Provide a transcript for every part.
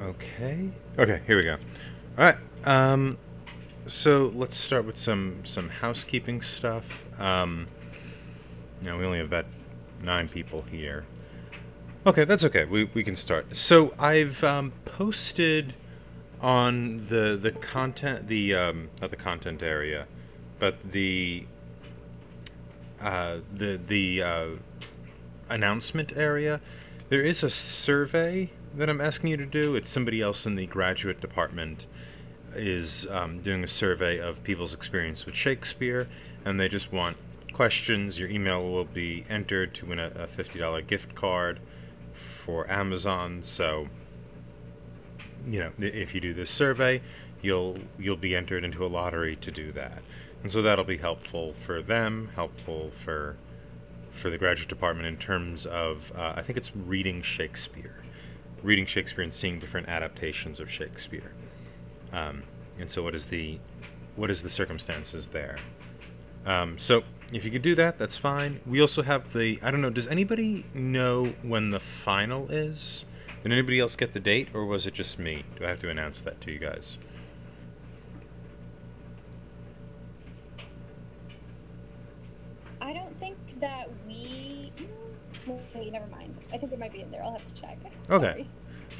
Okay. Okay, here we go. All right. Um, so let's start with some some housekeeping stuff. Um, now we only have about nine people here. Okay, that's okay. We we can start. So I've um, posted on the the content the um, not the content area, but the uh, the the uh, announcement area. There is a survey that I'm asking you to do. It's somebody else in the graduate department is um, doing a survey of people's experience with Shakespeare, and they just want questions. Your email will be entered to win a, a $50 gift card for Amazon. So, you know, if you do this survey, you'll you'll be entered into a lottery to do that, and so that'll be helpful for them, helpful for for the graduate department in terms of uh, I think it's reading Shakespeare, reading Shakespeare and seeing different adaptations of Shakespeare. Um, and so, what is the what is the circumstances there? Um, so, if you could do that, that's fine. We also have the I don't know. Does anybody know when the final is? Did anybody else get the date, or was it just me? Do I have to announce that to you guys? I don't think that we. mm, Wait, never mind. I think it might be in there. I'll have to check. Okay. Sorry.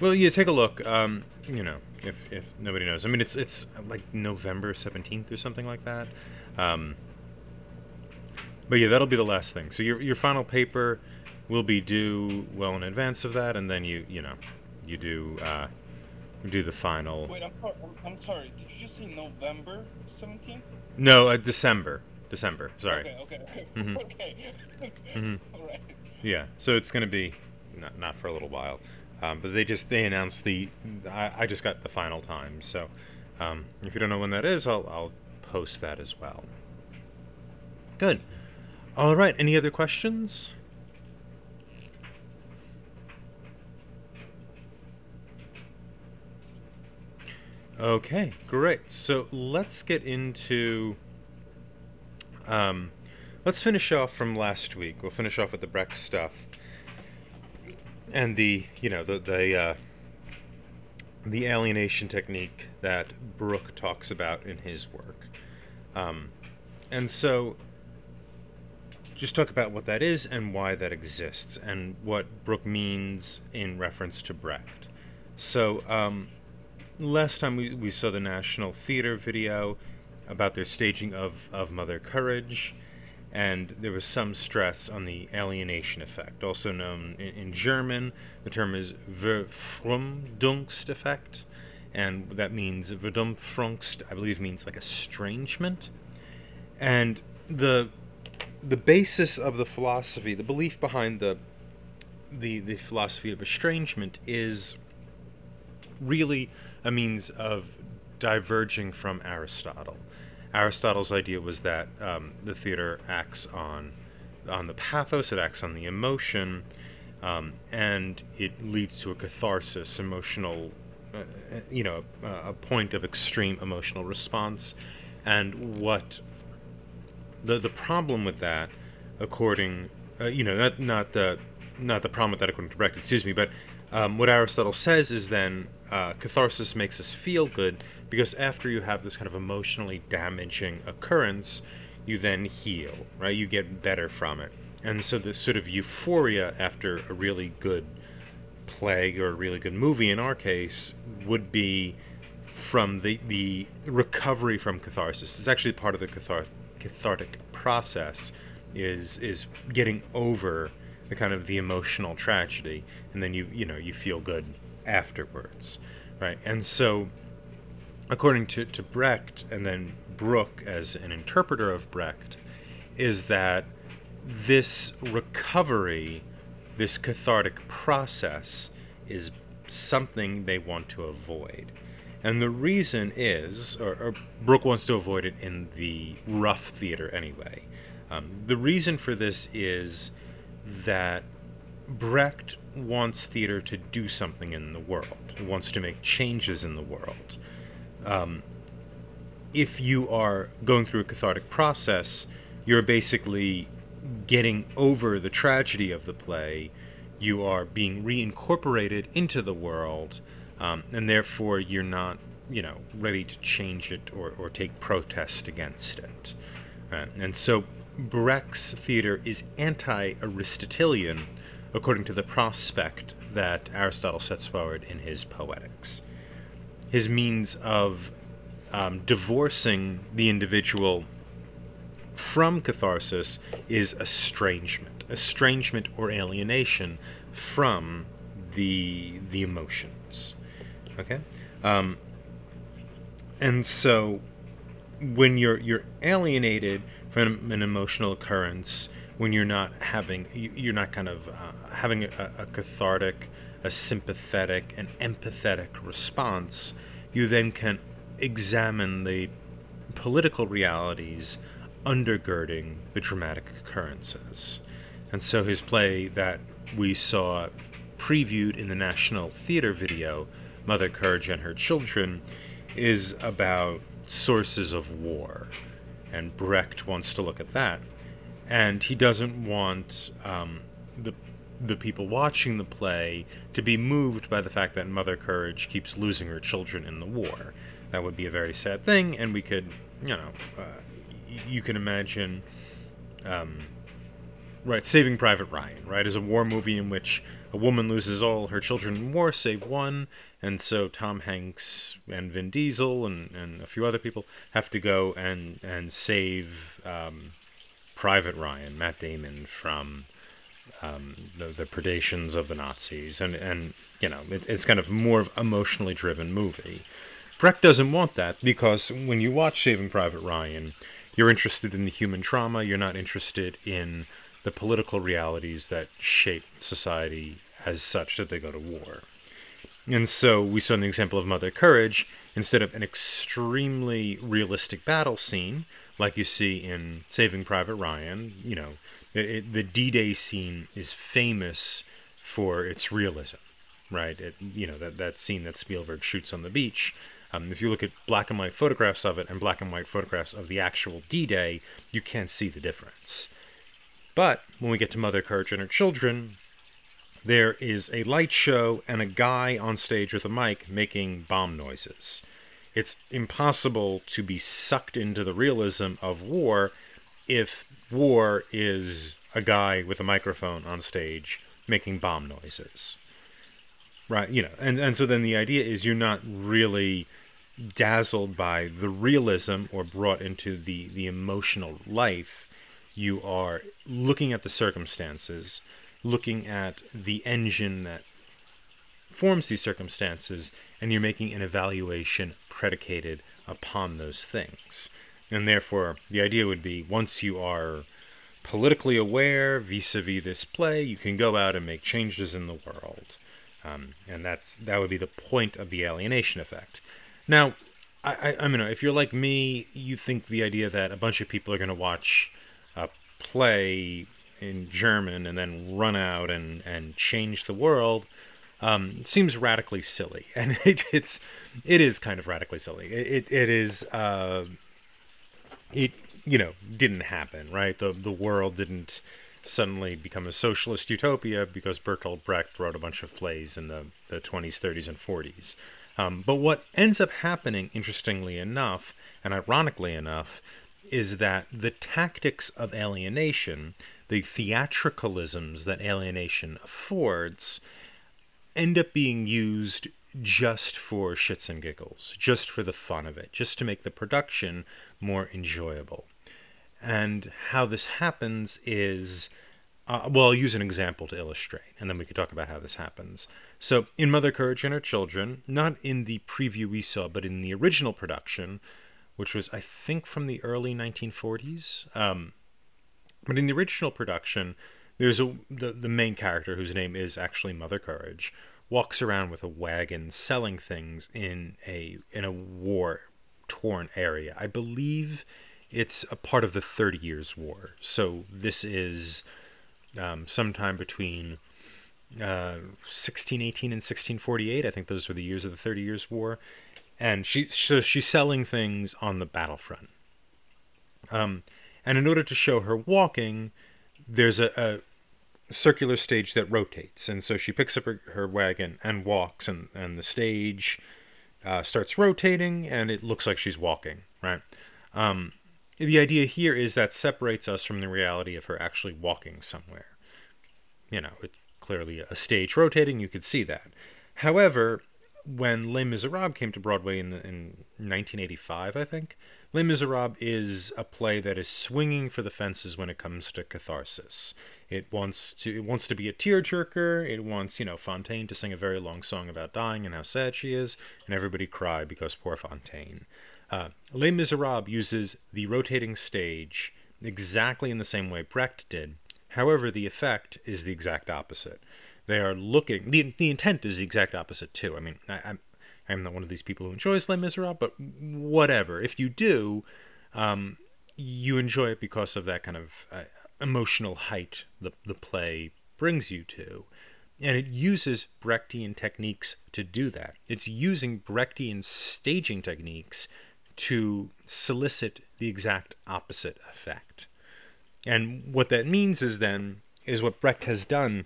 Well, you take a look. Um, you know, if if nobody knows, I mean, it's it's like November seventeenth or something like that. Um, but yeah, that'll be the last thing. So your your final paper will be due well in advance of that, and then you you know you do uh, you do the final. Wait, I'm, sorry- I'm, I'm sorry. Did you just say November 17th? No, uh, December. December. Sorry. Okay, okay, okay. Mhm. okay. Mhm. All right. Yeah, so it's going to be not, not for a little while, um, but they just they announced the I, I just got the final time. So um, if you don't know when that is, I'll I'll post that as well. Good. All right. Any other questions? Okay, great. So let's get into. Um, let's finish off from last week. We'll finish off with the Brecht stuff and the you know the the uh, the alienation technique that Brook talks about in his work. Um, and so, just talk about what that is and why that exists, and what Brook means in reference to Brecht. So, um, last time we, we saw the National Theater video about their staging of, of Mother Courage, and there was some stress on the alienation effect, also known in, in German. The term is Verfremdungseffekt, effect, and that means Verdumfrungst, I believe, means like estrangement. And the the basis of the philosophy, the belief behind the the the philosophy of estrangement is really a means of diverging from Aristotle. Aristotle's idea was that um, the theater acts on on the pathos, it acts on the emotion, um, and it leads to a catharsis, emotional, uh, uh, you know, a, a point of extreme emotional response. And what the the problem with that, according, uh, you know, not not the not the problem with that according to Brecht, excuse me, but um, what Aristotle says is then uh, catharsis makes us feel good because after you have this kind of emotionally damaging occurrence, you then heal, right? You get better from it. And so this sort of euphoria after a really good play or a really good movie in our case would be from the, the recovery from catharsis. It's actually part of the cathar- cathartic process is is getting over the kind of the emotional tragedy and then you you know you feel good afterwards right and so according to, to brecht and then brook as an interpreter of brecht is that this recovery this cathartic process is something they want to avoid and the reason is or, or brook wants to avoid it in the rough theater anyway um, the reason for this is that Brecht wants theater to do something in the world. Wants to make changes in the world. Um, if you are going through a cathartic process, you're basically getting over the tragedy of the play. You are being reincorporated into the world, um, and therefore you're not, you know, ready to change it or, or take protest against it. Uh, and so Brecht's theater is anti Aristotelian, according to the prospect that Aristotle sets forward in his Poetics. His means of um, divorcing the individual from catharsis is estrangement, estrangement or alienation from the the emotions. Okay, um, and so when you're you're alienated from an emotional occurrence, when you're not having you're not kind of uh, having a, a cathartic, a sympathetic, and empathetic response, you then can examine the political realities undergirding the dramatic occurrences. And so his play that we saw previewed in the National Theater video, Mother Courage and Her Children, is about sources of war. And Brecht wants to look at that. And he doesn't want um, the the people watching the play to be moved by the fact that Mother Courage keeps losing her children in the war. That would be a very sad thing, and we could, you know, uh, you can imagine, um, right, Saving Private Ryan, right, is a war movie in which a woman loses all her children in war save one, and so Tom Hanks and Vin Diesel and, and a few other people have to go and and save um, Private Ryan, Matt Damon, from um, the, the predations of the Nazis, and and you know it, it's kind of more of emotionally driven movie. Brecht doesn't want that because when you watch Saving Private Ryan, you're interested in the human trauma. You're not interested in the political realities that shape society as such that they go to war. And so we saw an example of Mother Courage instead of an extremely realistic battle scene like you see in Saving Private Ryan. You know, it, the D-Day scene is famous for its realism, right? It, you know that that scene that Spielberg shoots on the beach. Um, if you look at black and white photographs of it and black and white photographs of the actual D-Day, you can't see the difference. But when we get to Mother Courage and her children, there is a light show and a guy on stage with a mic making bomb noises. It's impossible to be sucked into the realism of war if war is a guy with a microphone on stage making bomb noises. Right, you know, and, and so then the idea is you're not really dazzled by the realism or brought into the, the emotional life. You are looking at the circumstances, looking at the engine that forms these circumstances, and you're making an evaluation predicated upon those things. And therefore, the idea would be once you are politically aware vis-a-vis this play, you can go out and make changes in the world. Um, and that's that would be the point of the alienation effect. Now, I, I, I mean, if you're like me, you think the idea that a bunch of people are going to watch a play in German and then run out and, and change the world um, seems radically silly, and it, it's it is kind of radically silly. It it is uh, it you know didn't happen right. The the world didn't suddenly become a socialist utopia because Bertolt Brecht wrote a bunch of plays in the the 20s, 30s, and 40s. Um, but what ends up happening, interestingly enough, and ironically enough, is that the tactics of alienation, the theatricalisms that alienation affords, end up being used just for shits and giggles, just for the fun of it, just to make the production more enjoyable. And how this happens is, uh, well, I'll use an example to illustrate, and then we can talk about how this happens. So, in Mother Courage and Her Children, not in the preview we saw, but in the original production, which was, I think, from the early 1940s, um, but in the original production, there's a the, the main character whose name is actually Mother Courage walks around with a wagon selling things in a in a war torn area. I believe it's a part of the Thirty Years' War. So this is um, sometime between uh, 1618 and 1648. I think those were the years of the Thirty Years' War, and she so she's selling things on the battlefront. Um, and in order to show her walking, there's a, a circular stage that rotates. And so she picks up her, her wagon and walks, and, and the stage uh, starts rotating, and it looks like she's walking, right? Um, the idea here is that separates us from the reality of her actually walking somewhere. You know, it's clearly a stage rotating, you could see that. However, when Les Miserables came to Broadway in, the, in 1985, I think, Les Miserables is a play that is swinging for the fences when it comes to catharsis. It wants to it wants to be a tearjerker. It wants you know Fantine to sing a very long song about dying and how sad she is, and everybody cry because poor Fantine. Uh, Les Miserables uses the rotating stage exactly in the same way Brecht did. However, the effect is the exact opposite. They are looking. the The intent is the exact opposite too. I mean, I, I'm I'm not one of these people who enjoys Les Miserables, but whatever. If you do, um, you enjoy it because of that kind of uh, emotional height the, the play brings you to. And it uses Brechtian techniques to do that. It's using Brechtian staging techniques to solicit the exact opposite effect. And what that means is then, is what Brecht has done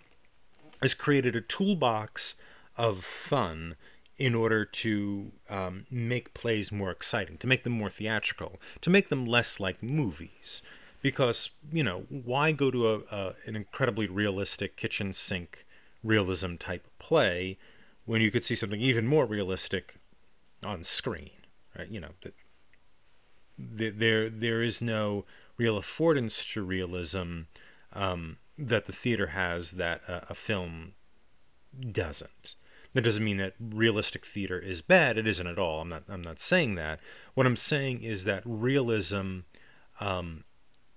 is created a toolbox of fun in order to um, make plays more exciting, to make them more theatrical, to make them less like movies. Because, you know, why go to a, a an incredibly realistic kitchen sink realism type play when you could see something even more realistic on screen, right? You know, that there there is no real affordance to realism um, that the theater has that a, a film doesn't. That doesn't mean that realistic theater is bad. It isn't at all. I'm not. I'm not saying that. What I'm saying is that realism um,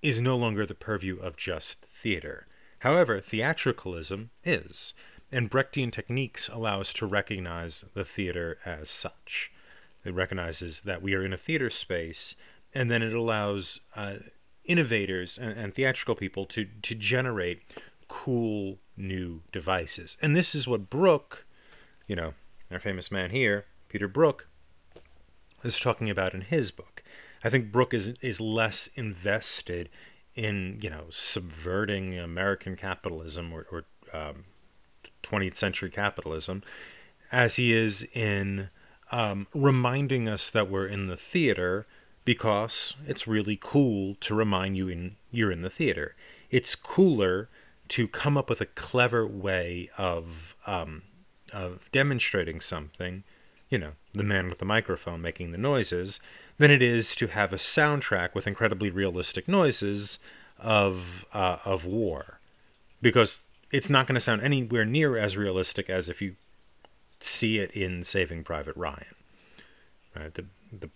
is no longer the purview of just theater. However, theatricalism is, and Brechtian techniques allow us to recognize the theater as such. It recognizes that we are in a theater space, and then it allows uh, innovators and, and theatrical people to to generate cool new devices. And this is what Brook you know, our famous man here, Peter Brook, is talking about in his book. I think Brook is is less invested in you know subverting American capitalism or, or um, 20th century capitalism as he is in um, reminding us that we're in the theater because it's really cool to remind you in you're in the theater. It's cooler to come up with a clever way of um, of demonstrating something, you know, the man with the microphone making the noises, than it is to have a soundtrack with incredibly realistic noises of uh, of war, because it's not going to sound anywhere near as realistic as if you see it in Saving Private Ryan. Right? The the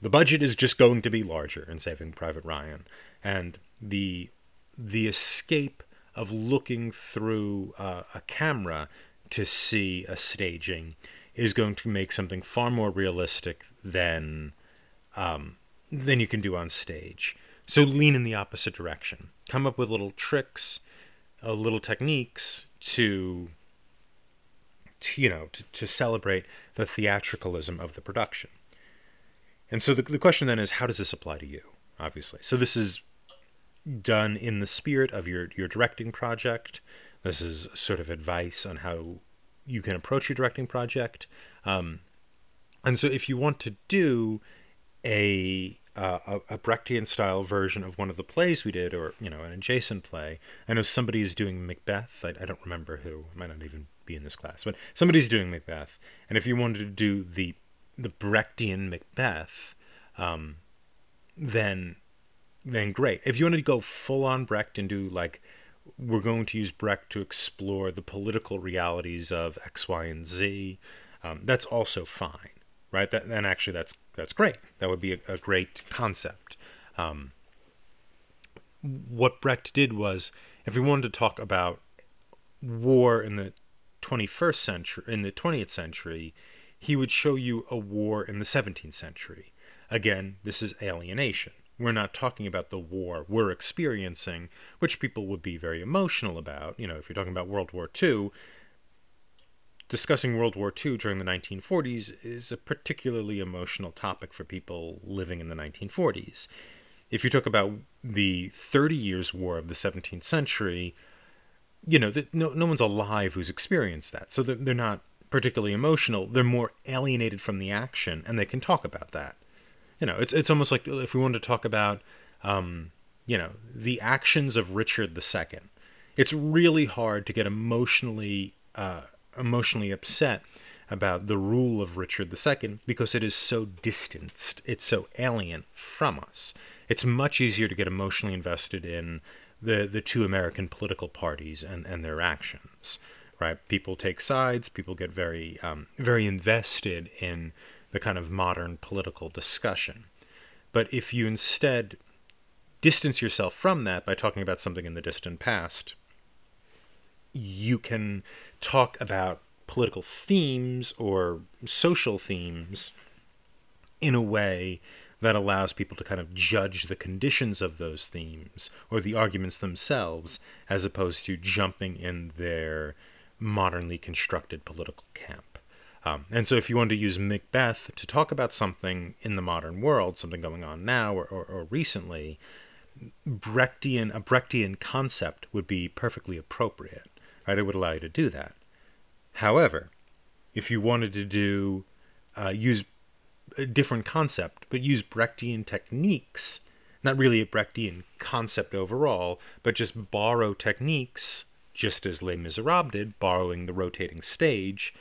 the budget is just going to be larger in Saving Private Ryan, and the the escape of looking through uh, a camera to see a staging is going to make something far more realistic than um, than you can do on stage. So lean in the opposite direction. Come up with little tricks, uh, little techniques to, to you know to, to celebrate the theatricalism of the production. And so the, the question then is, how does this apply to you? Obviously, so this is done in the spirit of your your directing project. This is sort of advice on how you can approach your directing project. Um, and so if you want to do a, uh, a, Brechtian style version of one of the plays we did, or you know, an adjacent play. I know somebody is doing Macbeth. I, I don't remember who. I might not even be in this class, but somebody's doing Macbeth. And if you wanted to do the the Brechtian Macbeth, um, then then great. If you wanted to go full on Brecht and do like we're going to use Brecht to explore the political realities of X, Y, and Z. Um, that's also fine, right? That, and actually, that's that's great. That would be a, a great concept. Um, what Brecht did was, if we wanted to talk about war in the 21st century, in the 20th century, he would show you a war in the 17th century. Again, this is alienation. We're not talking about the war we're experiencing, which people would be very emotional about. You know, if you're talking about World War II, discussing World War II during the 1940s is a particularly emotional topic for people living in the 1940s. If you talk about the 30 Years' War of the 17th century, you know, that no, no one's alive who's experienced that. So they're, they're not particularly emotional. They're more alienated from the action, and they can talk about that. You know, it's it's almost like if we wanted to talk about, um, you know, the actions of Richard II. It's really hard to get emotionally uh, emotionally upset about the rule of Richard II because it is so distanced, it's so alien from us. It's much easier to get emotionally invested in the, the two American political parties and, and their actions, right? People take sides, people get very, um, very invested in the kind of modern political discussion. But if you instead distance yourself from that by talking about something in the distant past, you can talk about political themes or social themes in a way that allows people to kind of judge the conditions of those themes or the arguments themselves as opposed to jumping in their modernly constructed political camp. Um, and so, if you want to use Macbeth to talk about something in the modern world, something going on now or, or, or recently, Brechtian a Brechtian concept would be perfectly appropriate. Right? It would allow you to do that. However, if you wanted to do uh, use a different concept, but use Brechtian techniques, not really a Brechtian concept overall, but just borrow techniques, just as Les Miserables did, borrowing the rotating stage,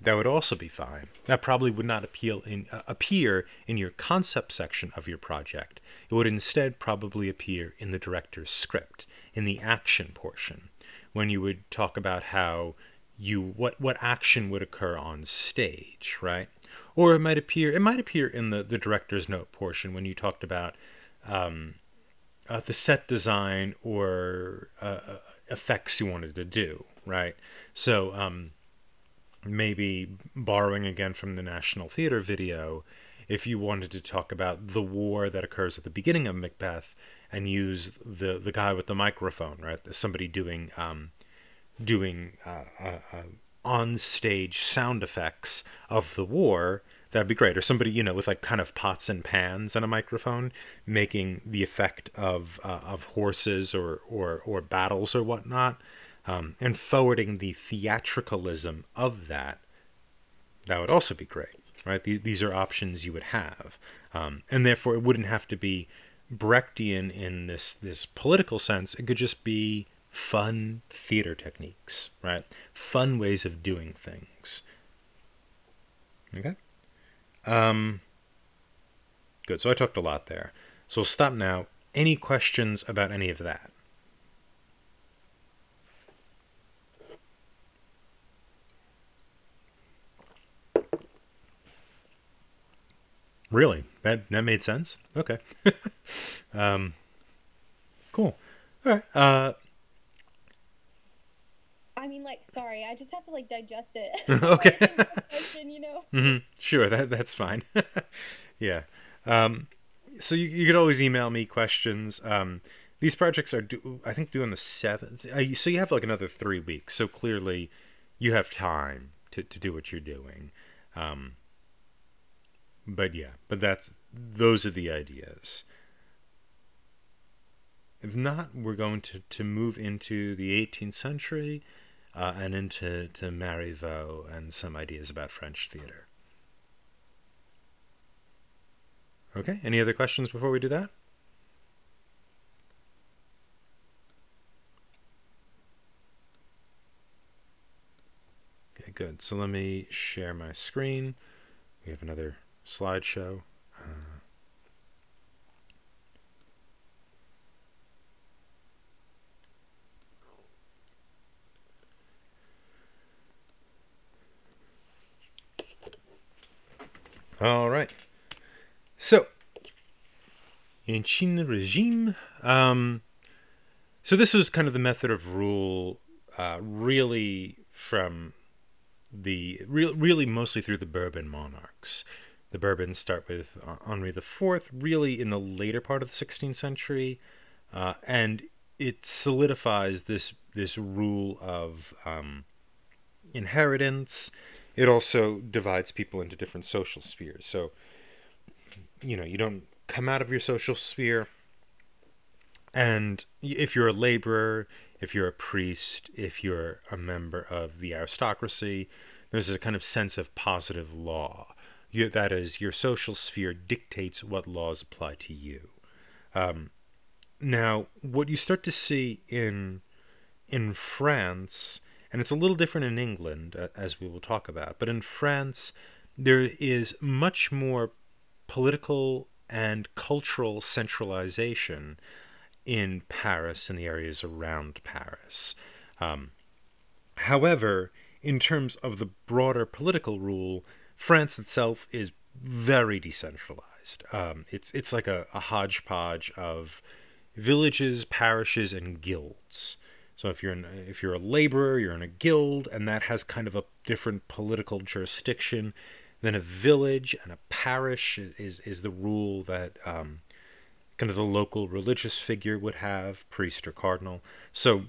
that would also be fine. That probably would not appeal in, uh, appear in your concept section of your project. It would instead probably appear in the director's script, in the action portion, when you would talk about how you what what action would occur on stage, right? Or it might appear it might appear in the the director's note portion when you talked about um, uh, the set design or uh, uh, effects you wanted to do, right? So um, maybe borrowing again from the National Theater video, if you wanted to talk about the war that occurs at the beginning of Macbeth and use the the guy with the microphone, right? Somebody doing um, doing uh, uh, uh, on stage sound effects of the war, that'd be great. Or somebody, you know, with like kind of pots and pans and a microphone, making the effect of uh, of horses or or or battles or whatnot, um, and forwarding the theatricalism of that. That would also be great, right? These are options you would have, um, and therefore it wouldn't have to be Brechtian in this this political sense. It could just be fun theater techniques, right? Fun ways of doing things. Okay? Um, good. So I talked a lot there. So we'll stop now. Any questions about any of that? Really? That that made sense? Okay. um, cool. All right. Uh, I mean, like, sorry, I just have to like digest it. okay. question, you know. Mm-hmm. Sure, that that's fine. yeah. Um, so you, you could always email me questions. Um, these projects are due, I think due on the seventh. Uh, so you have like another three weeks. So clearly, you have time to to do what you're doing. Um, but yeah, but that's those are the ideas. If not, we're going to, to move into the 18th century uh, and into to Marivaux and some ideas about French theater. Okay, any other questions before we do that? Okay, good. So let me share my screen. We have another slideshow. Uh, All right. So, in Ancien Regime. Um, so this was kind of the method of rule, uh, really from the re- really mostly through the Bourbon monarchs. The Bourbons start with uh, Henri IV, really in the later part of the 16th century, uh, and it solidifies this this rule of um, inheritance it also divides people into different social spheres. So, you know, you don't come out of your social sphere. And if you're a laborer if you're a priest, if you're a member of the aristocracy. There's a kind of sense of positive law. You, that is, your social sphere dictates what laws apply to you. Um, now, what you start to see in in France, and it's a little different in England, uh, as we will talk about, but in France, there is much more political and cultural centralization in Paris and the areas around Paris. Um, however, in terms of the broader political rule, France itself is very decentralized. Um, it's it's like a, a hodgepodge of villages, parishes, and guilds. So if you're in, if you're a laborer, you're in a guild, and that has kind of a different political jurisdiction than a village and a parish is is the rule that um, kind of the local religious figure would have, priest or cardinal. So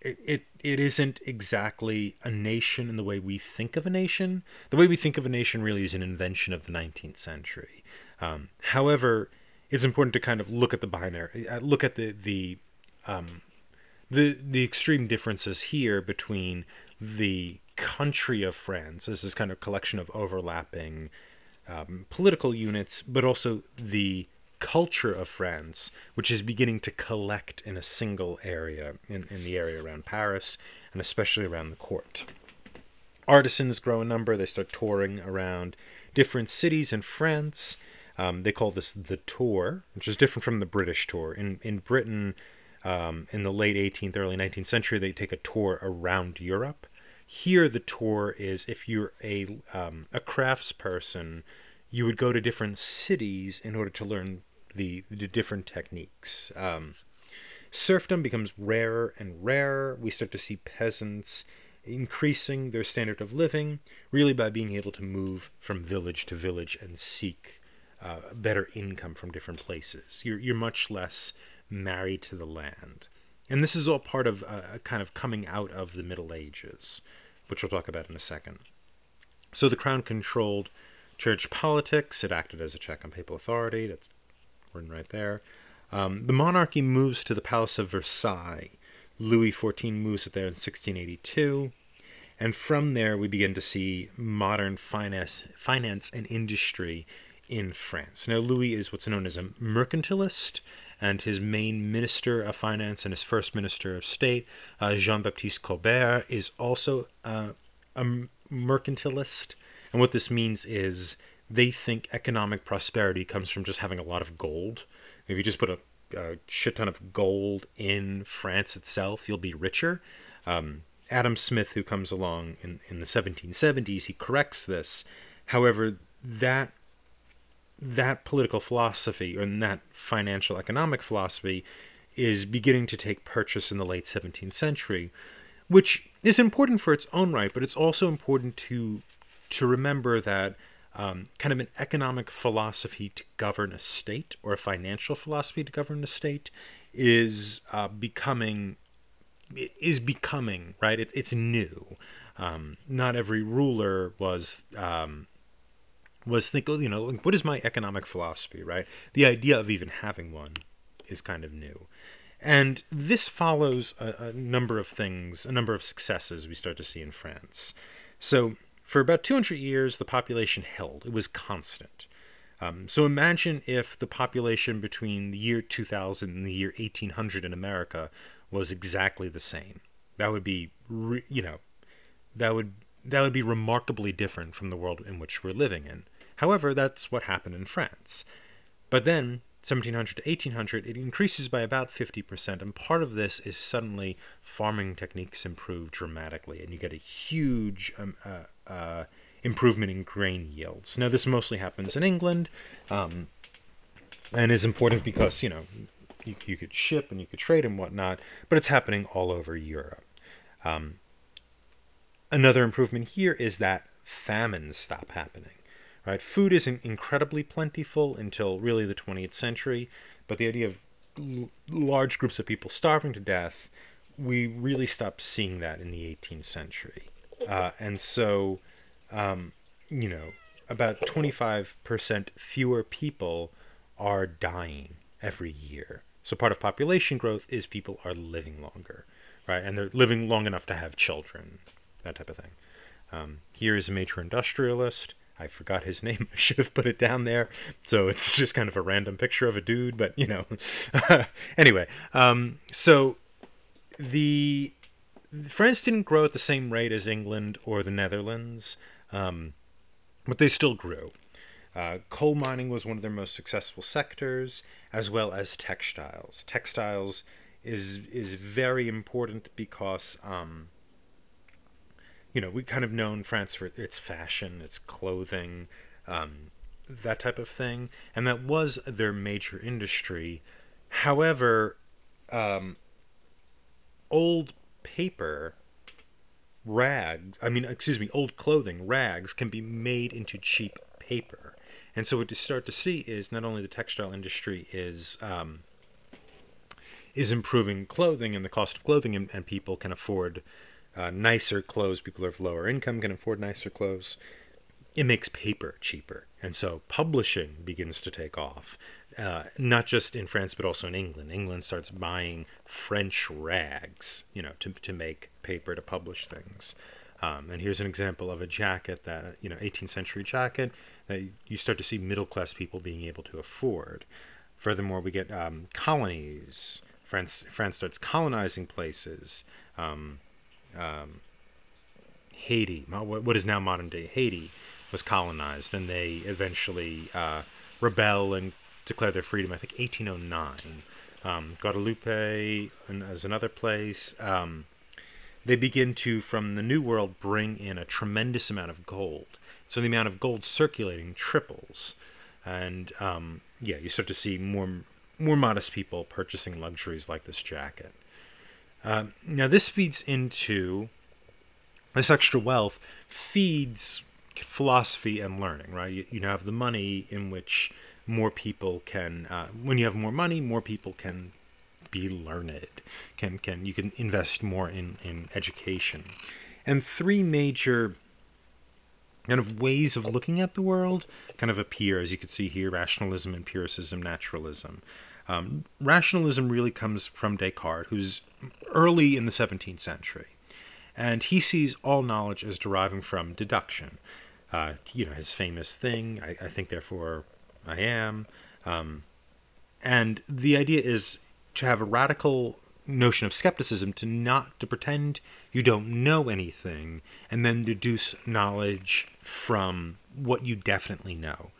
it, it it isn't exactly a nation in the way we think of a nation. The way we think of a nation really is an invention of the 19th century. Um, however, it's important to kind of look at the binary, uh, look at the the um, the the extreme differences here between the country of France. This is kind of collection of overlapping um, political units, but also the culture of France, which is beginning to collect in a single area, in, in the area around Paris, and especially around the court. Artisans grow in number, they start touring around different cities in France. Um, they call this the tour, which is different from the British tour. In, in Britain, um, in the late 18th, early 19th century, they take a tour around Europe. Here, the tour is if you're a, um, a craftsperson, you would go to different cities in order to learn the, the different techniques. Um, serfdom becomes rarer and rarer. We start to see peasants increasing their standard of living, really by being able to move from village to village and seek uh, better income from different places. You're, you're much less married to the land. And this is all part of a, a kind of coming out of the Middle Ages, which we'll talk about in a second. So the crown controlled church politics. It acted as a check on papal authority. That's right there. Um, the monarchy moves to the Palace of Versailles. Louis XIV moves it there in 1682. And from there, we begin to see modern finance, finance and industry in France. Now, Louis is what's known as a mercantilist, and his main minister of finance and his first minister of state, uh, Jean Baptiste Colbert, is also uh, a mercantilist. And what this means is they think economic prosperity comes from just having a lot of gold. If you just put a, a shit ton of gold in France itself, you'll be richer. Um, Adam Smith, who comes along in, in the 1770s, he corrects this. However, that that political philosophy or that financial economic philosophy is beginning to take purchase in the late 17th century, which is important for its own right, but it's also important to to remember that um, kind of an economic philosophy to govern a state or a financial philosophy to govern a state is uh, becoming is becoming right. It, it's new. Um, not every ruler was um, was think, you know, what is my economic philosophy, right? The idea of even having one is kind of new. And this follows a, a, number of things, a number of successes we start to see in France. So, for about 200 years, the population held, it was constant. Um, so, imagine if the population between the year 2000 and the year 1800 in America was exactly the same. That would be, re- you know, that would that would be remarkably different from the world in which we're living in. However, that's what happened in France. But then, 1700 to 1800, it increases by about 50%, and part of this is suddenly farming techniques improve dramatically, and you get a huge um, uh, uh, improvement in grain yields. Now, this mostly happens in England, um, and is important because, you know, you, you could ship and you could trade and whatnot, but it's happening all over Europe. Um, another improvement here is that famines stop happening. Right? Food isn't incredibly plentiful until really the 20th century, but the idea of l- large groups of people starving to death, we really stopped seeing that in the 18th century. Uh, and so, um, you know, about 25% fewer people are dying every year. So part of population growth is people are living longer. right? And they're living long enough to have children, that type of thing. Um, here is a major industrialist. I forgot his name. I should have put it down there. So it's just kind of a random picture of a dude, but you know. anyway, um, so the France didn't grow at the same rate as England or the Netherlands, um, but they still grew. Uh, coal mining was one of their most successful sectors, as well as textiles. Textiles is is very important because um, you know we kind of known France for its fashion, its clothing, um, that type of thing, and that was their major industry. However, um, old paper rags i mean excuse me old clothing rags can be made into cheap paper and so what you start to see is not only the textile industry is um, is improving clothing and the cost of clothing and, and people can afford uh, nicer clothes people of lower income can afford nicer clothes it makes paper cheaper and so publishing begins to take off uh, not just in France but also in England. England starts buying French rags, you know, to to make paper to publish things. Um, and here's an example of a jacket that you know, 18th century jacket that you start to see middle class people being able to afford. Furthermore, we get um, colonies. France France starts colonizing places. Um, um Haiti, what is now modern day Haiti, was colonized, and they eventually uh, rebel and declare their freedom. I think 1809. Um, Guadeloupe and as another place. Um, they begin to, from the New World, bring in a tremendous amount of gold. So the amount of gold circulating triples, and um, yeah, you start to see more more modest people purchasing luxuries like this jacket. Um, now this feeds into this extra wealth feeds philosophy and learning, right? You, you have the money in which more people can uh, when you have more money more people can be learned can can you can invest more in in education and three major kind of ways of looking at the world kind of appear as you can see here rationalism empiricism naturalism um, rationalism really comes from descartes who's early in the 17th century and he sees all knowledge as deriving from deduction uh, you know his famous thing I, I think therefore I am. Um, and the idea is to have a radical notion of skepticism to not to pretend you don't know anything and then deduce knowledge from what you definitely know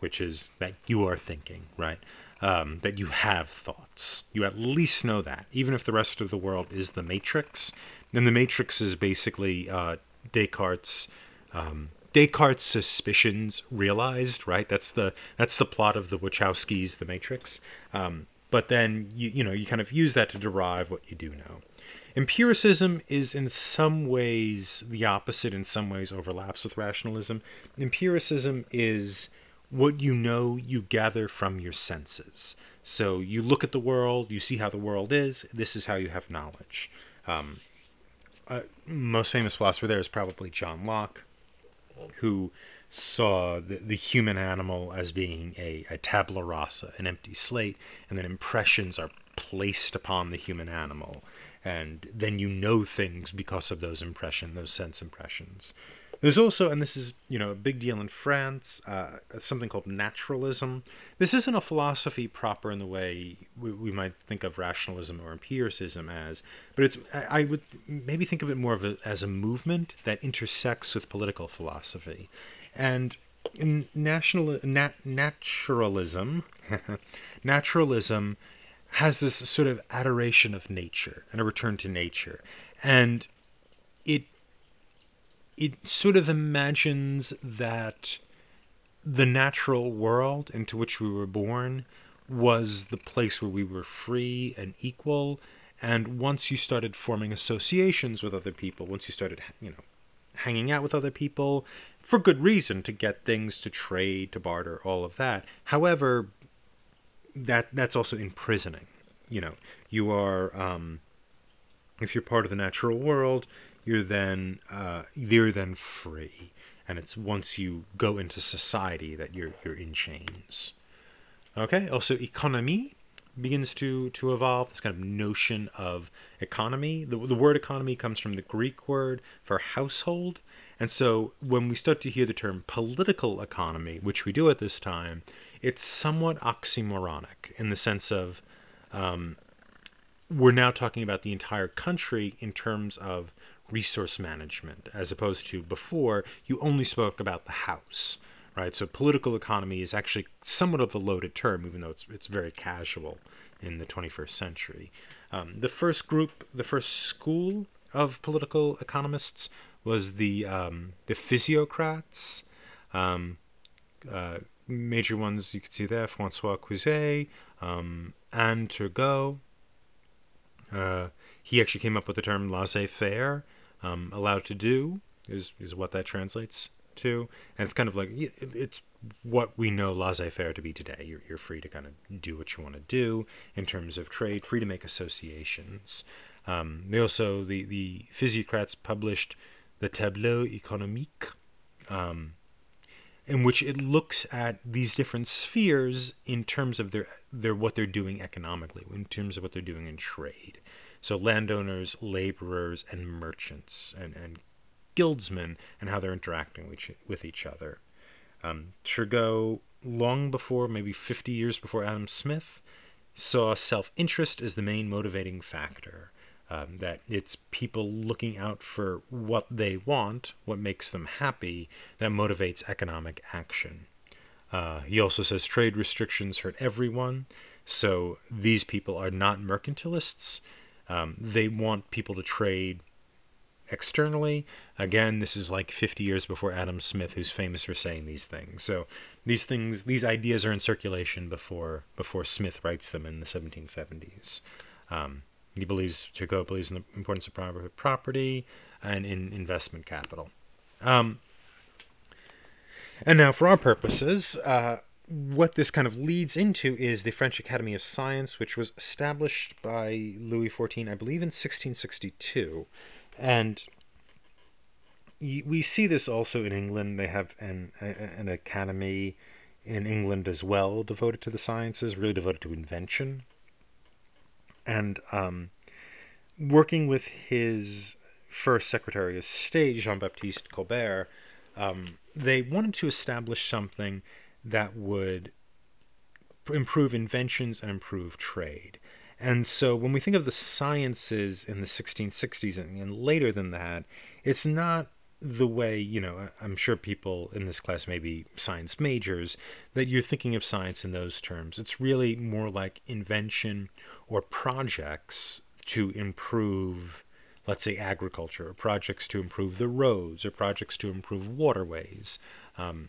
which is that you are thinking right um, that you have thoughts you at least know that even if the rest of the world is the matrix then the matrix is basically uh, descartes um, Descartes' suspicions realized, right? That's the that's the plot of the Wachowskis, The Matrix. Um, but then you you know you kind of use that to derive what you do know. Empiricism is in some ways the opposite, in some ways overlaps with rationalism. Empiricism is what you know you gather from your senses. So you look at the world, you see how the world is, this is how you have knowledge. Um, uh, most famous philosopher there is probably John Locke who saw the, the human animal as being a, a tabula rasa, an empty slate, and then impressions are placed upon the human animal. And then you know things because of those impressions, those sense impressions. There's also, and this is you know a big deal in France, uh, something called naturalism. This isn't a philosophy proper in the way we, we, might think of rationalism or empiricism as, but it's I would maybe think of it more of a, as a movement that intersects with political philosophy, and in national nat, naturalism, naturalism has this sort of adoration of nature and a return to nature, and it it sort of imagines that the natural world into which we were born was the place where we were free and equal. And once you started forming associations with other people once you started you know hanging out with other people for good reason to get things to trade to barter all of that. However that that's also imprisoning. You know you are um, if you're part of the natural world you're then uh, you're then free, and it's once you go into society that you're you're in chains. Okay. Also, economy. begins to to evolve. This kind of notion of economy. The, the word economy comes from the Greek word for household, and so when we start to hear the term political economy, which we do at this time, it's somewhat oxymoronic in the sense of um, we're now talking about the entire country in terms of resource management, as opposed to before you only spoke about the house, right? So political economy is actually somewhat of a loaded term, even though it's it's very casual in the 21st century. Um, the first group, the first school of political economists was the um, the physiocrats. Um, uh, major ones you can see there: Francois Crouzet, um, Anne Turgot. Uh, he actually came up with the term laissez-faire, um, allowed to do, is is what that translates to, and it's kind of like it's what we know laissez-faire to be today. You're you're free to kind of do what you want to do in terms of trade, free to make associations. Um, they also the the physiocrats published the Tableau économique, um, in which it looks at these different spheres in terms of their their what they're doing economically, in terms of what they're doing in trade. So landowners, laborers, and merchants, and, and guildsmen, and how they're interacting with each, with each other. Um, Turgot, long before, maybe 50 years before Adam Smith, saw self interest as the main motivating factor. Um, that it's people looking out for what they want, what makes them happy, that motivates economic action. Uh, he also says trade restrictions hurt everyone, so these people are not mercantilists. Um, they want people to trade externally. Again, this is like 50 years before Adam Smith, who's famous for saying these things. So these things, these ideas are in circulation before before Smith writes them in the 1770s. Um, he believes Turgot believes in the importance of private property and in investment capital. Um, and now, for our purposes, uh, what this kind of leads into is the French Academy of Science, which was established by Louis XIV, I believe, in 1662. And we see this also in England. They have an, an academy in England as well devoted to the sciences, really devoted to invention. And um, working with his first Secretary of State, Jean Baptiste Colbert, um, they wanted to establish something that would improve inventions and improve trade. And so when we think of the sciences in the 1660s and, and later than that, it's not the way, you know, I'm sure people in this class may be science majors, that you're thinking of science in those terms. It's really more like invention or projects to improve, let's say, agriculture, or projects to improve the roads, or projects to improve waterways. Um,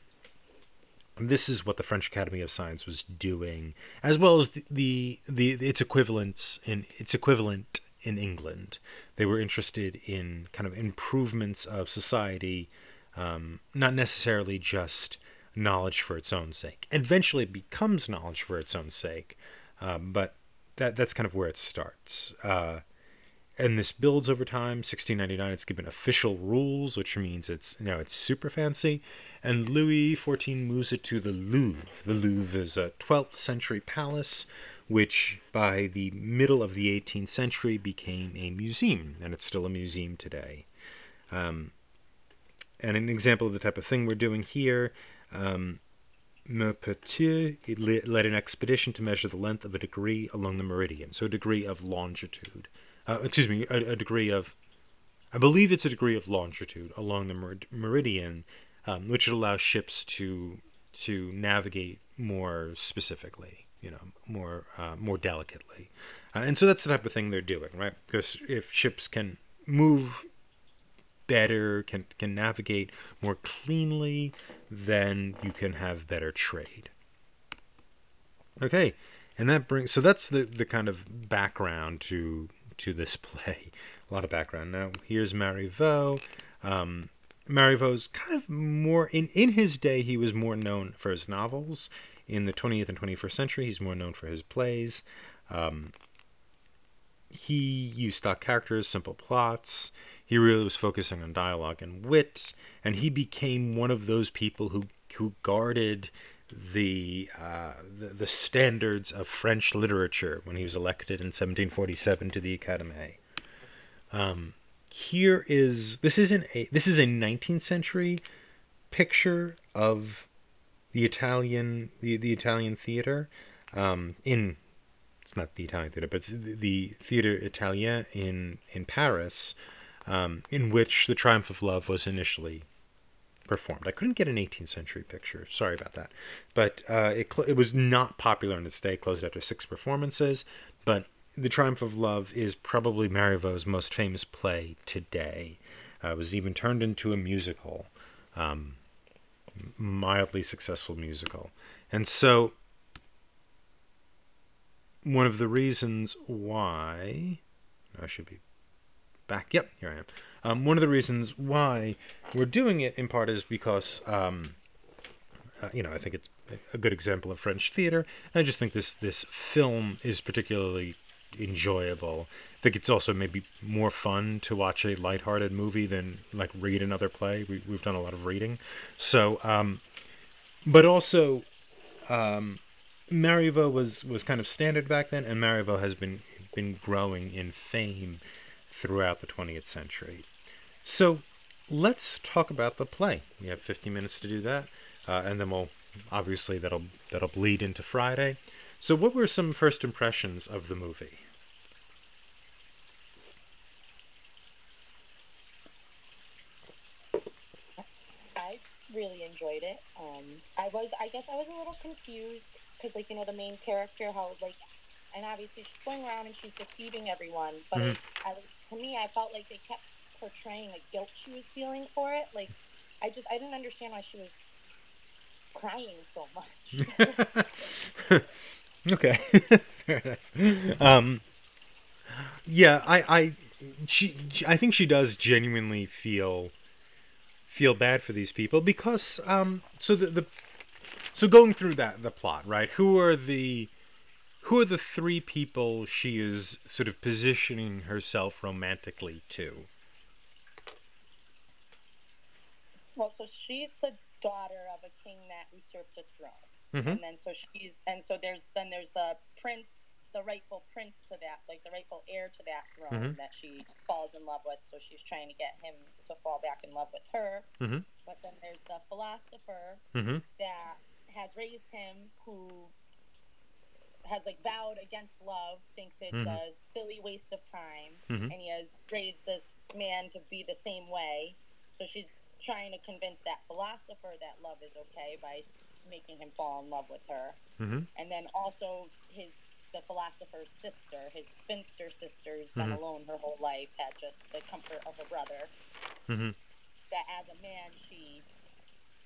this is what the French Academy of Science was doing, as well as the, the, the its equivalents in its equivalent in England. They were interested in kind of improvements of society, um, not necessarily just knowledge for its own sake. Eventually, it becomes knowledge for its own sake, um, but that that's kind of where it starts. Uh, and this builds over time. 1699, it's given official rules, which means it's you know it's super fancy. And Louis XIV moves it to the Louvre. The Louvre is a 12th century palace, which by the middle of the 18th century became a museum, and it's still a museum today. Um, and an example of the type of thing we're doing here. Um, led an expedition to measure the length of a degree along the meridian, so a degree of longitude. Uh, excuse me, a, a, degree of, I believe it's a degree of longitude along the meridian, um, which allow ships to to navigate more specifically, you know, more uh, more delicately, uh, and so that's the type of thing they're doing, right? Because if ships can move better, can can navigate more cleanly, then you can have better trade. Okay, and that brings so that's the the kind of background to to this play. A lot of background. Now here's Marivaux. Um, Marivaux's kind of more in in his day he was more known for his novels. In the 20th and 21st century, he's more known for his plays. Um, he used stock characters, simple plots. He really was focusing on dialogue and wit, and he became one of those people who who guarded the, uh, the the standards of French literature when he was elected in 1747 to the Académie. Um, here is this isn't a this is a 19th century picture of the Italian the, the Italian theater um, in it's not the Italian theater but it's the, the theater Italien in in Paris um, in which the Triumph of Love was initially performed. I couldn't get an 18th century picture. Sorry about that. But uh, it, cl- it was not popular in its day, closed after six performances. But The Triumph of Love is probably Marivaux's most famous play today. Uh, it was even turned into a musical, um, mildly successful musical. And so, one of the reasons why. I should be back. Yep, here I am. Um, one of the reasons why we're doing it in part is because, um, uh, you know, I think it's a good example of French theater. And I just think this this film is particularly enjoyable. I think it's also maybe more fun to watch a lighthearted movie than like read another play. We, we've done a lot of reading, so um, but also um, Marivaux was was kind of standard back then, and Marivaux has been been growing in fame throughout the 20th century. So let's talk about the play. We have 50 minutes to do that, uh, and then we'll obviously that'll that'll bleed into Friday. So, what were some first impressions of the movie? I really enjoyed it. Um, I was, I guess, I was a little confused because, like, you know, the main character, how like, and obviously she's going around and she's deceiving everyone. But Mhm. it, I was, to me, I felt like they kept portraying like guilt she was feeling for it. Like, I just, I didn't understand why she was crying so much. okay, fair enough. Um, yeah, I, I, she, she- I think she does genuinely feel feel bad for these people because, um, so the, the so going through that the plot, right? Who are the who are the three people she is sort of positioning herself romantically to? well, so she's the daughter of a king that usurped a throne. Mhm. and then so she's and so there's then there's the prince the rightful prince to that like the rightful heir to that throne Mhm. that she falls in love with so she's trying to get him to fall back in love with her Mhm. but then there's the philosopher Mm-hmm. that has raised him who has like vowed against love thinks it's Mhm. a silly waste of time Mhm. and he has raised this man to be the same way so she's trying to convince that philosopher that love is okay by making him fall in love with her Mm-hmm. and then also his the philosopher's sister, his spinster sister, who's been Mhm. alone her whole life, had just the comfort of a brother. Mm-hmm. That as a man, she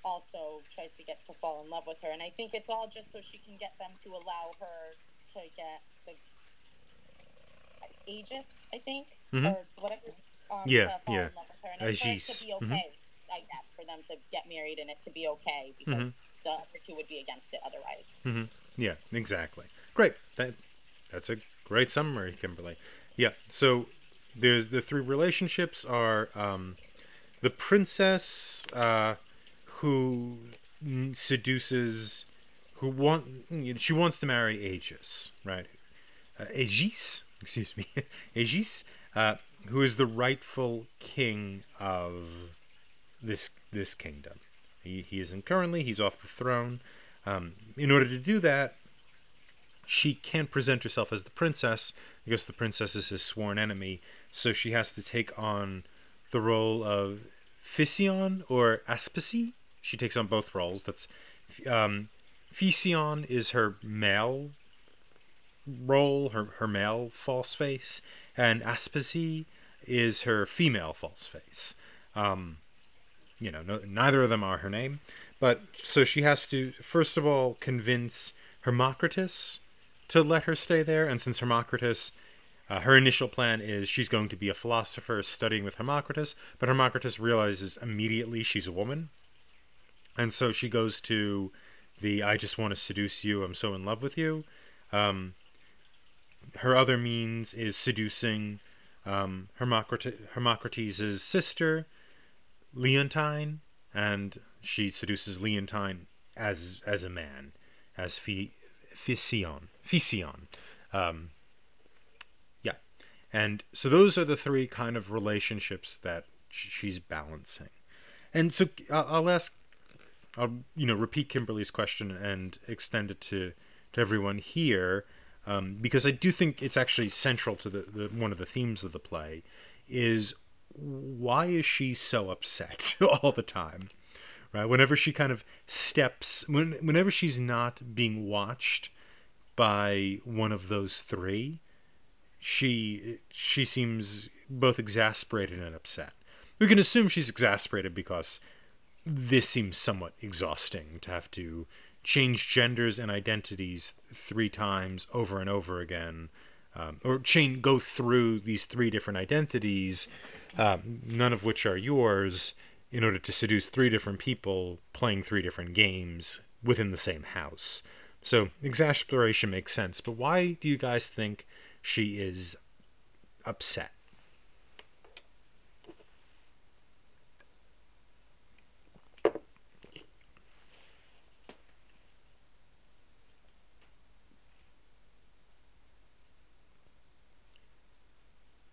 also tries to get to fall in love with her, and I think it's all just so she can get them to allow her to get the Agis, I think, Mhm. or whatever. Um, Yeah, yeah. in love with her, and Agis, to be mhm. okay, I guess, for them to get married and it to be okay because Mhm. the other two would be against it otherwise. Mm-hmm. Yeah, exactly. Great. That that's a great summary, Kimberly. Yeah. So there's the three relationships are um, the princess uh, who seduces, who want she wants to marry Agis, right? Uh, Agis, excuse me, Agis, uh, who is the rightful king of this this kingdom. He, he isn't currently. He's off the throne. Um, in order to do that, she can't present herself as the princess because the princess is his sworn enemy. So she has to take on the role of Phocion or Aspasie. She takes on both roles. That's um, is her male role, her her male false face, and Aspasie is her female false face. Um, you know, no, neither of them are her name, but so she has to first of all convince Hermocrates to let her stay there, and since Hermocrates, uh, her initial plan is she's going to be a philosopher studying with Hermocrates, but Hermocrates realizes immediately she's a woman, and so she goes to the "I just want to seduce you, I'm so in love with you." Um, her other means is seducing um, Hermocrat- Hermocrates' sister, Leontine, and she seduces Leontine as as a man, as fi, Phocion, Phocion. Um, yeah, and so those are the three kind of relationships that she's balancing, and so I'll, I'll ask, I'll you know repeat Kimberly's question and extend it to to everyone here. Um, because I do think it's actually central to the, the one of the themes of the play is why is she so upset all the time right? Whenever she kind of steps when whenever she's not being watched by one of those three she she seems both exasperated and upset. We can assume she's exasperated because this seems somewhat exhausting to have to change genders and identities three times over and over again um, or chain go through these three different identities um, none of which are yours in order to seduce three different people playing three different games within the same house so exasperation makes sense but why do you guys think she is upset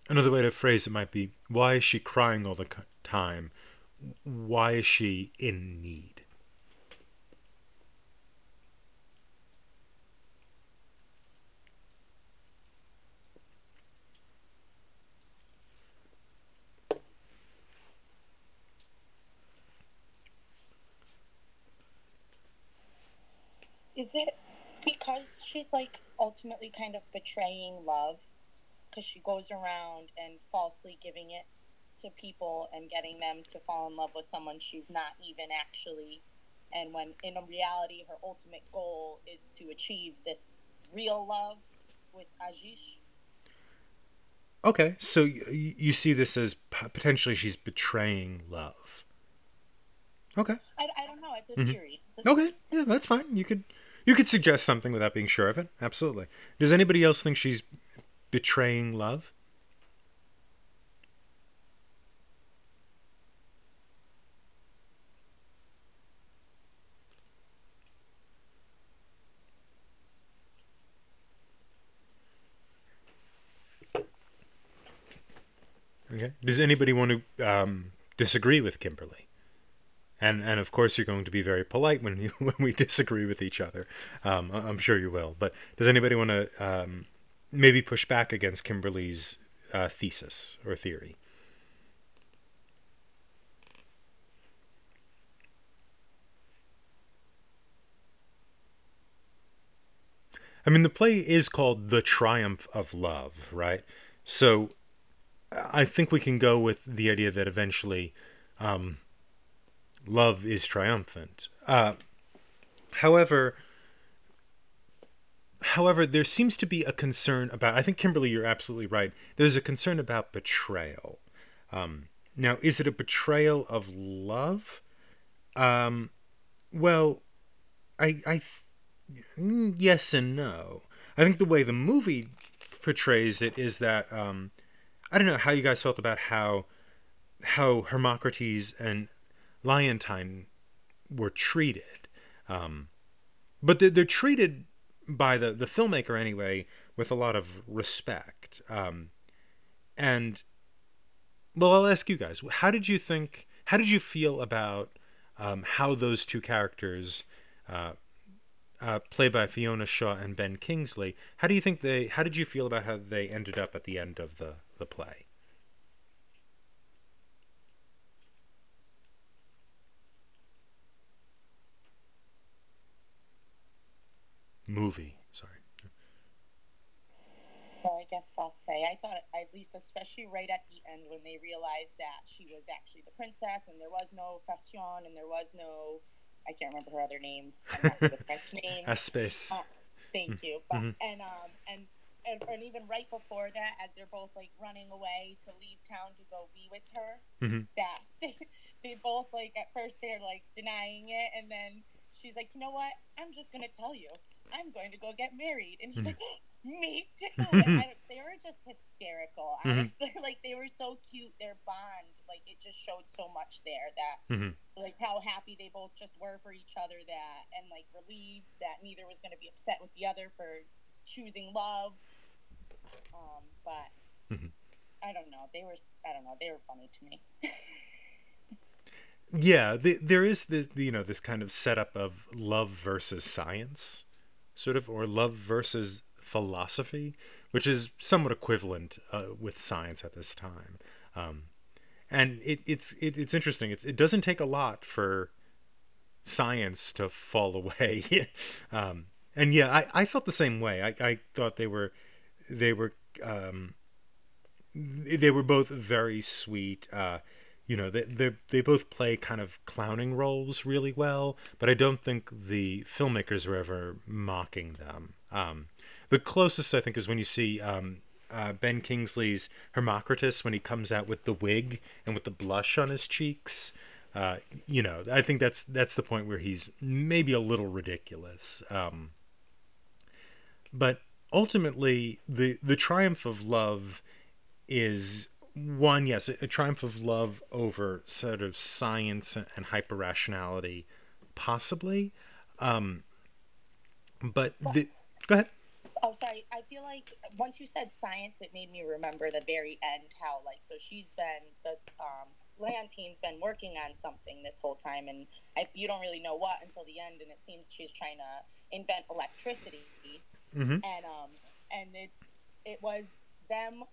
Another way to phrase it might be why is she crying all the time? Why is she in need? Is it because she's like ultimately kind of betraying love? Because she goes around and falsely giving it to people and getting them to fall in love with someone she's not even actually. And when in reality, her ultimate goal is to achieve this real love with Agis. Okay, so y- you see this as p- potentially she's betraying love. Okay. I, I don't know. It's a Mhm. theory. It's a Okay, yeah, that's fine. You could you could suggest something without being sure of it. Absolutely. Does anybody else think she's betraying love? Okay. Does anybody want to um, disagree with Kimberly? And and of course you're going to be very polite when you when we disagree with each other. Um, I'm sure you will. But does anybody want to um, maybe push back against Kimberly's uh, thesis or theory? I mean, the play is called The Triumph of Love, right? So I think we can go with the idea that eventually um, love is triumphant. Uh, however, however, there seems to be a concern about. I think Kimberly, you're absolutely right. There's a concern about betrayal. Um, now, is it a betrayal of love? Um, well, I, I, th- mm, yes and no. I think the way the movie portrays it is that um, I don't know how you guys felt about how how Hermocrates and Leontine were treated, um, but they're, they're treated by the the filmmaker anyway with a lot of respect. Um, and well, I'll ask you guys: How did you think? How did you feel about um, how those two characters? Uh, uh, played by Fiona Shaw and Ben Kingsley. How do you think they? How did you feel about how they ended up at the end of the the play? Movie. Sorry. Well, I guess I'll say I thought at least, especially right at the end when they realized that she was actually the princess and there was no Fashion and there was no, I can't remember her other name. I'm not with French names. Aspes. Uh, thank you. But, Mhm. And um and, and and even right before that, as they're both like running away to leave town to go be with her, Mhm. that they, they both like at first they're like denying it, and then she's like, you know what? I'm just gonna tell you. I'm going to go get married, and he's Mhm. like, me too. I, they were just hysterical, Mhm. like they were so cute. Their bond, like it just showed so much there that Mhm. like how happy they both just were for each other that and like relieved that neither was going to be upset with the other for choosing love um but Mhm. i don't know they were i don't know they were funny to me Yeah, the, there is the you know this kind of setup of love versus science, sort of, or love versus philosophy, which is somewhat equivalent uh, with science at this time. Um, and it, it's it, it's interesting. It's it doesn't take a lot for science to fall away. um, and yeah, I, I felt the same way. I, I thought they were they were um, they were both very sweet. Uh, you know, they they they both play kind of clowning roles really well, but I don't think the filmmakers were ever mocking them. Um, the closest I think is when you see um, uh, Ben Kingsley's Hermocrates when he comes out with the wig and with the blush on his cheeks. Uh, you know, I think that's that's the point where he's maybe a little ridiculous. Um, but ultimately, the the triumph of love is one, yes, a, triumph of love over sort of science and hyper rationality, possibly. Um, but the go ahead. oh sorry i feel like once you said science it made me remember the very end how like so she's been the um Leontine's been working on something this whole time, and I, you don't really know what until the end. And it seems she's trying to invent electricity, Mhm. and um, and it's it was them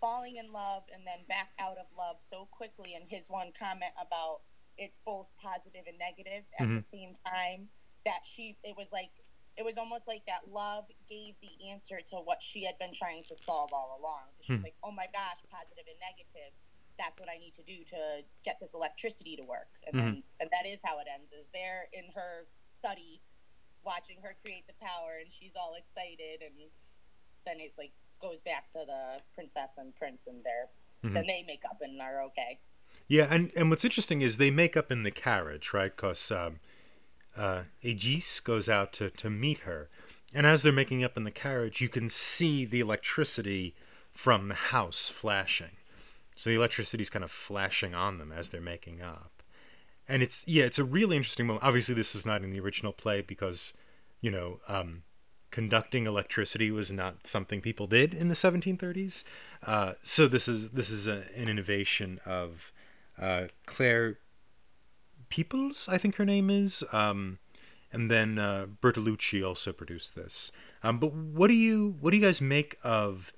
falling in love and then back out of love so quickly. And his one comment about it's both positive and negative at the same time that she it was like it was almost like that love gave the answer to what she had been trying to solve all along. She was Hmm. like, "Oh my gosh, positive and negative. That's what I need to do to get this electricity to work." And then, and that is how it ends. Is they're in her study, watching her create the power, and she's all excited, and then it like goes back to the princess and prince, and they're Mhm. then they make up and are okay. Yeah, and and what's interesting is they make up in the carriage, right? Because um, uh, Agis goes out to to meet her, and as they're making up in the carriage, you can see the electricity from the house flashing. So the electricity's kind of flashing on them as they're making up, and it's yeah, it's a really interesting moment. Obviously, this is not in the original play because, you know. Um, conducting electricity was not something people did in the 1730s. Uh, so this is this is a, an innovation of uh, Clare Peploe, I think her name is, um, and then uh, Bertolucci also produced this. Um, but what do you what do you guys make of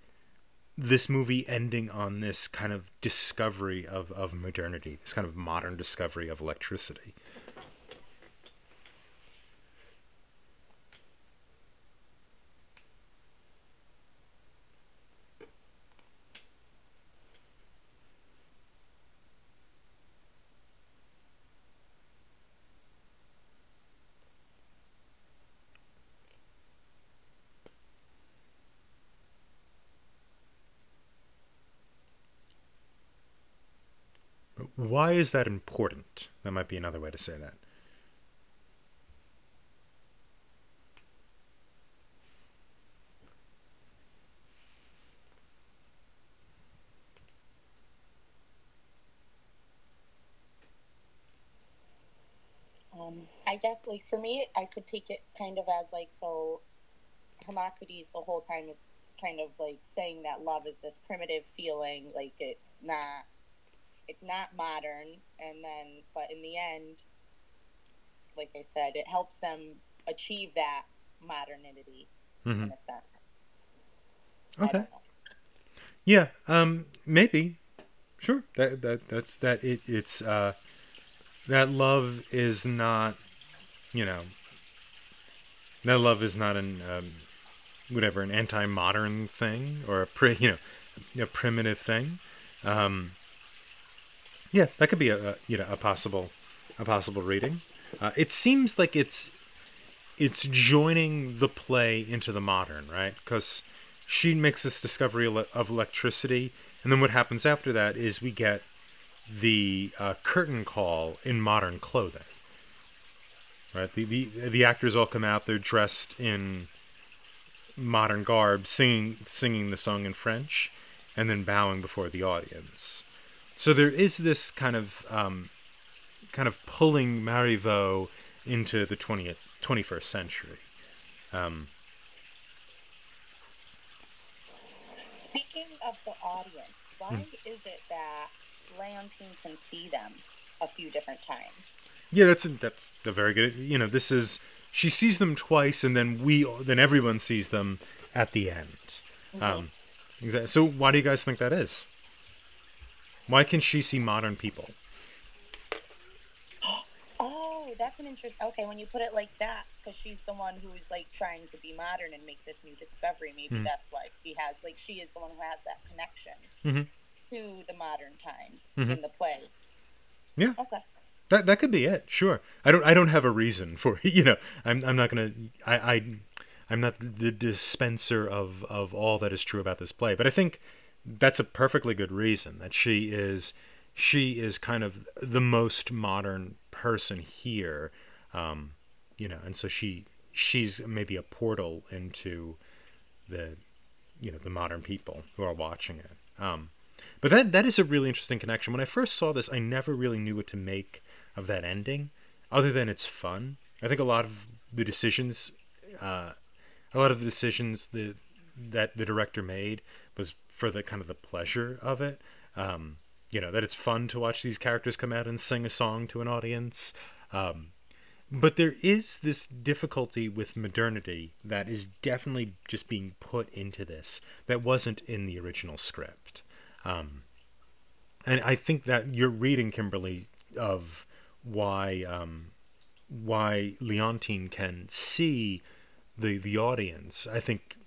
this movie ending on this kind of discovery of, of modernity, this kind of modern discovery of electricity? Why is that important? That might be another way to say that. Um, I guess like for me, I could take it kind of as like so. Hermocrates the whole time is kind of like saying that love is this primitive feeling, like it's not, it's not modern, and then but in the end, like I said, it helps them achieve that modernity hmm in a sense. Okay. Yeah, um, maybe. Sure. That that that's that. It it's uh, that love is not, you know. That love is not an um, whatever an anti-modern thing or a pri- you know a primitive thing. Um, yeah, that could be a, a you know a possible a possible reading. Uh, it seems like it's it's joining the play into the modern, right? Because she makes this discovery of electricity, and then what happens after that is we get the uh, curtain call in modern clothing. right? The, the the actors all come out. They're dressed in modern garb, singing singing the song in French, and then bowing before the audience. So there is this kind of um, kind of pulling Marivaux into the 20th 21st century. Um, Speaking of the audience, why Hmm. is it that Leontine can see them a few different times? Yeah, that's a, that's a very good. You know, this is she sees them twice, and then we then everyone sees them at the end. Um, exactly. So why do you guys think that is? Why can she see modern people? Oh, that's an interesting. Okay, when you put it like that, because she's the one who is like trying to be modern and make this new discovery. Maybe Hmm. that's why she has like she is the one who has that connection Mhm. to the modern times Mhm. in the play. Yeah. Okay. That that could be it. Sure. I don't I don't have a reason for you know. I'm I'm not gonna I I I'm not the dispenser of of all that is true about this play, but I think that's a perfectly good reason that she is she is kind of the most modern person here, um, you know, and so she she's maybe a portal into the you know the modern people who are watching it. Um, but that that is a really interesting connection. When I first saw this, I never really knew what to make of that ending, other than it's fun. I think a lot of the decisions, uh, a lot of the decisions that that the director made was for the kind of the pleasure of it. Um, you know that it's fun to watch these characters come out and sing a song to an audience. Um, but there is this difficulty with modernity that is definitely just being put into this that wasn't in the original script. Um, and I think that you're reading Kimberly of why um, why Leontine can see the the audience. I think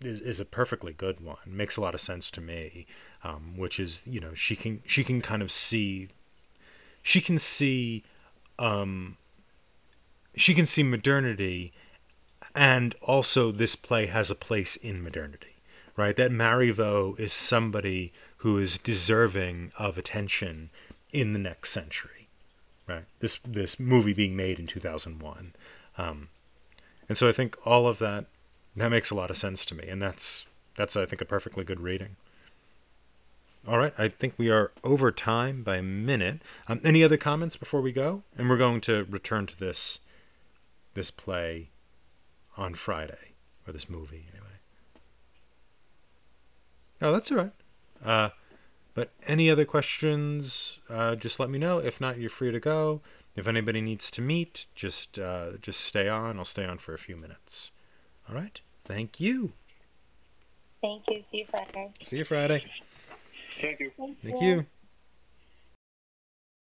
is, is a perfectly good one. Makes a lot of sense to me. Um, which is you know she can she can kind of see she can see um, she can see modernity and also this play has a place in modernity right that marivaux is somebody who is deserving of attention in the next century right this this movie being made in 2001 um, and so i think all of that that makes a lot of sense to me and that's that's i think a perfectly good reading all right i think we are over time by a minute um, any other comments before we go and we're going to return to this this play on Friday, or this movie anyway. Oh, that's all right. Uh, but any other questions? Uh, just let me know. If not, you're free to go. If anybody needs to meet, just uh, just stay on. I'll stay on for a few minutes. All right. Thank you. Thank you. See you Friday. See you Friday. Thank you. Thank you.